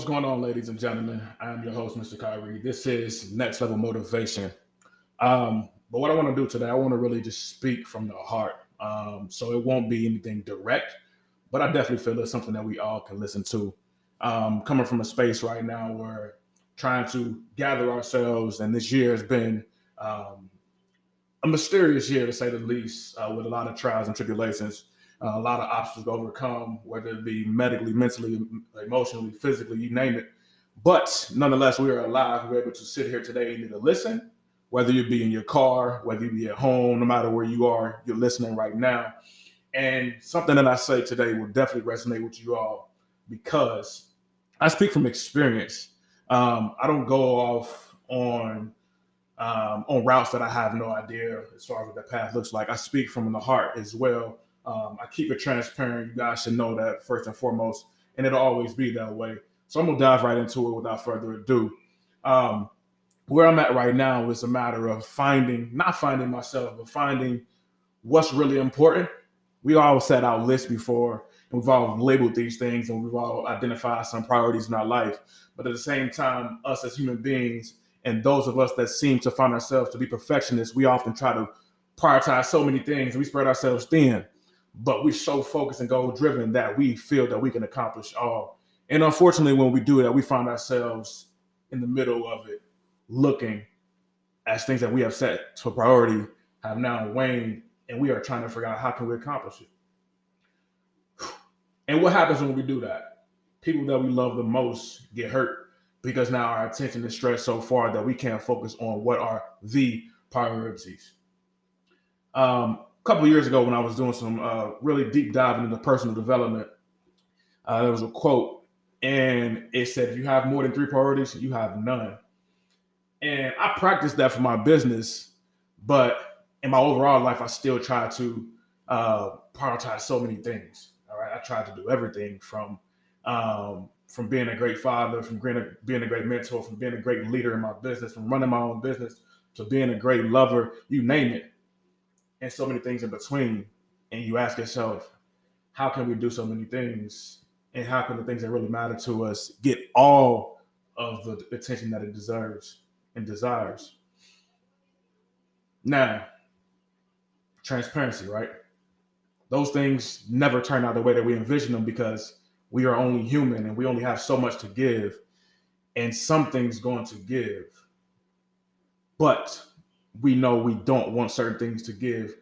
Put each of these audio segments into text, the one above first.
What's going on, ladies and gentlemen? I am your host, Mr. Kyrie. This is Next Level Motivation. Um, but what I want to do today, I want to really just speak from the heart. Um, so it won't be anything direct, but I definitely feel it's something that we all can listen to. Um, coming from a space right now where trying to gather ourselves, and this year has been um, a mysterious year to say the least, uh, with a lot of trials and tribulations uh, a lot of obstacles to overcome, whether it be medically, mentally, emotionally, physically, you name it. But nonetheless, we are alive. We're able to sit here today and either listen, whether you be in your car, whether you be at home, no matter where you are, you're listening right now. And something that I say today will definitely resonate with you all because I speak from experience. Um, I don't go off on um, on routes that I have no idea as far as what the path looks like. I speak from the heart as well um, I keep it transparent. You guys should know that first and foremost, and it'll always be that way. So I'm gonna dive right into it without further ado. Um, where I'm at right now is a matter of finding, not finding myself, but finding what's really important. We all set out lists before, and we've all labeled these things, and we've all identified some priorities in our life. But at the same time, us as human beings, and those of us that seem to find ourselves to be perfectionists, we often try to prioritize so many things, we spread ourselves thin but we're so focused and goal driven that we feel that we can accomplish all. And unfortunately, when we do that, we find ourselves in the middle of it, looking as things that we have set to priority have now waned, and we are trying to figure out how can we accomplish it. And what happens when we do that? People that we love the most get hurt because now our attention is stretched so far that we can't focus on what are the priorities. Um, couple years ago when I was doing some uh, really deep diving into personal development, uh, there was a quote, and it said, "If you have more than three priorities, you have none." And I practiced that for my business, but in my overall life, I still try to uh, prioritize so many things. All right, I tried to do everything from um, from being a great father, from being a, being a great mentor, from being a great leader in my business, from running my own business to being a great lover, you name it and so many things in between. And you ask yourself, how can we do so many things? And how can the things that really matter to us get all of the attention that it deserves and desires? Now, transparency, right? Those things never turn out the way that we envision them because we are only human and we only have so much to give, and something's going to give. But we know we don't want certain things to give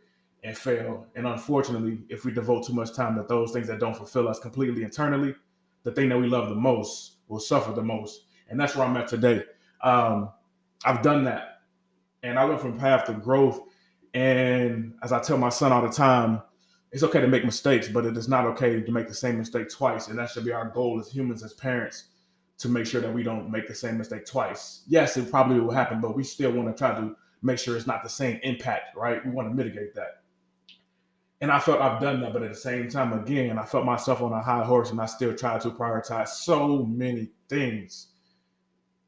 and fail. And unfortunately, if we devote too much time to those things that don't fulfill us completely internally, the thing that we love the most will suffer the most. And that's where I'm at today. Um, I've done that. And I went from path to growth. And as I tell my son all the time, it's okay to make mistakes, but it is not okay to make the same mistake twice. And that should be our goal as humans, as parents, to make sure that we don't make the same mistake twice. Yes, it probably will happen, but we still want to try to make sure it's not the same impact, right? We want to mitigate that. And I felt I've done that, but at the same time, again, I felt myself on a high horse and I still tried to prioritize so many things.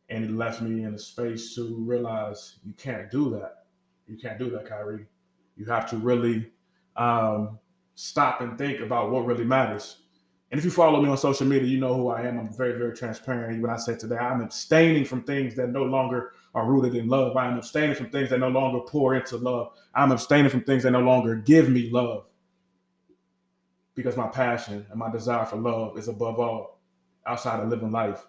And it left me in a space to realize you can't do that. You can't do that, Kyrie. You have to really um, stop and think about what really matters. And if you follow me on social media, you know who I am. I'm very, very transparent. When I say today, I'm abstaining from things that no longer are rooted in love. I'm abstaining from things that no longer pour into love. I'm abstaining from things that no longer give me love. Because my passion and my desire for love is above all outside of living life.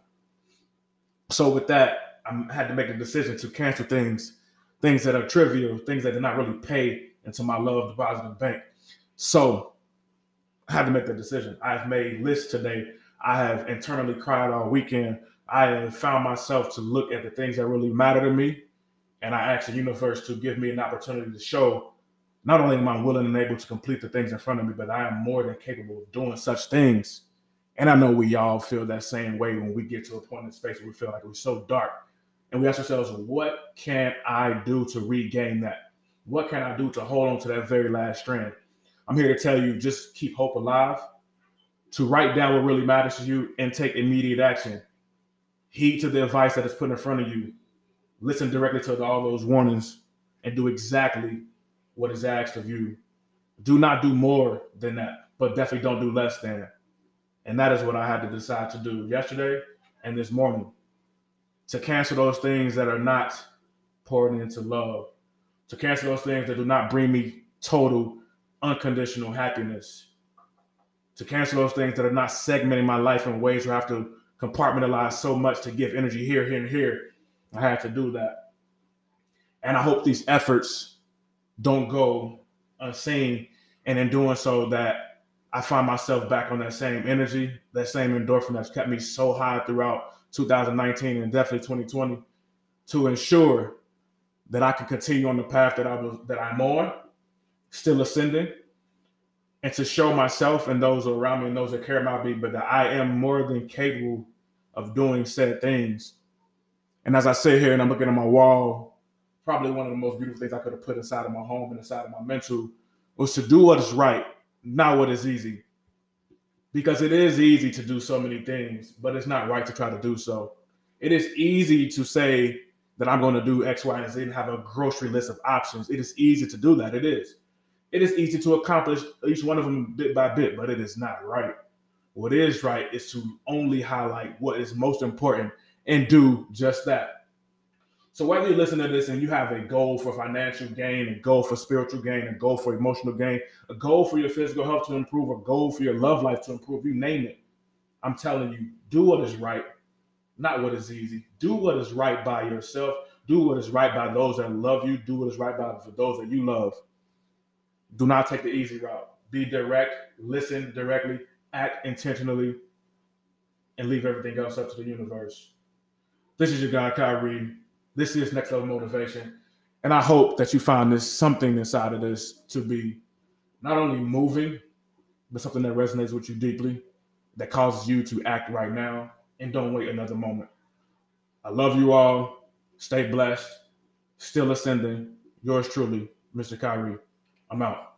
So with that, I had to make a decision to cancel things, things that are trivial, things that did not really pay into my love deposit bank. So I had to make the decision. I've made lists today. I have internally cried all weekend. I have found myself to look at the things that really matter to me. And I ask the universe to give me an opportunity to show not only am I willing and able to complete the things in front of me, but I am more than capable of doing such things. And I know we all feel that same way when we get to a point in space where we feel like we're so dark. And we ask ourselves, what can I do to regain that? What can I do to hold on to that very last strand? I'm here to tell you just keep hope alive, to write down what really matters to you and take immediate action. Heed to the advice that is put in front of you. Listen directly to all those warnings and do exactly what is asked of you. Do not do more than that, but definitely don't do less than. And that is what I had to decide to do yesterday. and this morning to cancel those things that are not pouring into love, to cancel those things that do not bring me total unconditional happiness, to cancel those things that are not segmenting my life in ways where I have to compartmentalize so much to give energy here, here, and here. I had to do that. And I hope these efforts don't go unseen. And in doing so, that I find myself back on that same energy, that same endorphin that's kept me so high throughout 2019 and definitely 2020 to ensure that I can continue on the path that I was that I'm on, still ascending, and to show myself and those around me and those that care about me, but that I am more than capable of doing said things. And as I sit here and I'm looking at my wall, probably one of the most beautiful things I could have put inside of my home and inside of my mental was to do what is right, not what is easy. Because it is easy to do so many things, but it's not right to try to do so. It is easy to say that I'm going to do X, Y, and Z and have a grocery list of options. It is easy to do that. It is. It is easy to accomplish each one of them bit by bit, but it is not right. What is right is to only highlight what is most important and do just that. So whether you listen to this and you have a goal for financial gain, a goal for spiritual gain, a goal for emotional gain, a goal for your physical health to improve, a goal for your love life to improve, you name it. I'm telling you, do what is right, not what is easy. Do what is right by yourself. Do what is right by those that love you. Do what is right by those that you love. Do not take the easy route. Be direct, listen directly, act intentionally, and leave everything else up to the universe. This is your guy, Kyrie. This is Next Level Motivation. And I hope that you find this something inside of this to be not only moving, but something that resonates with you deeply, that causes you to act right now and don't wait another moment. I love you all. Stay blessed. Still ascending. Yours truly, Mr. Kyrie. I'm out.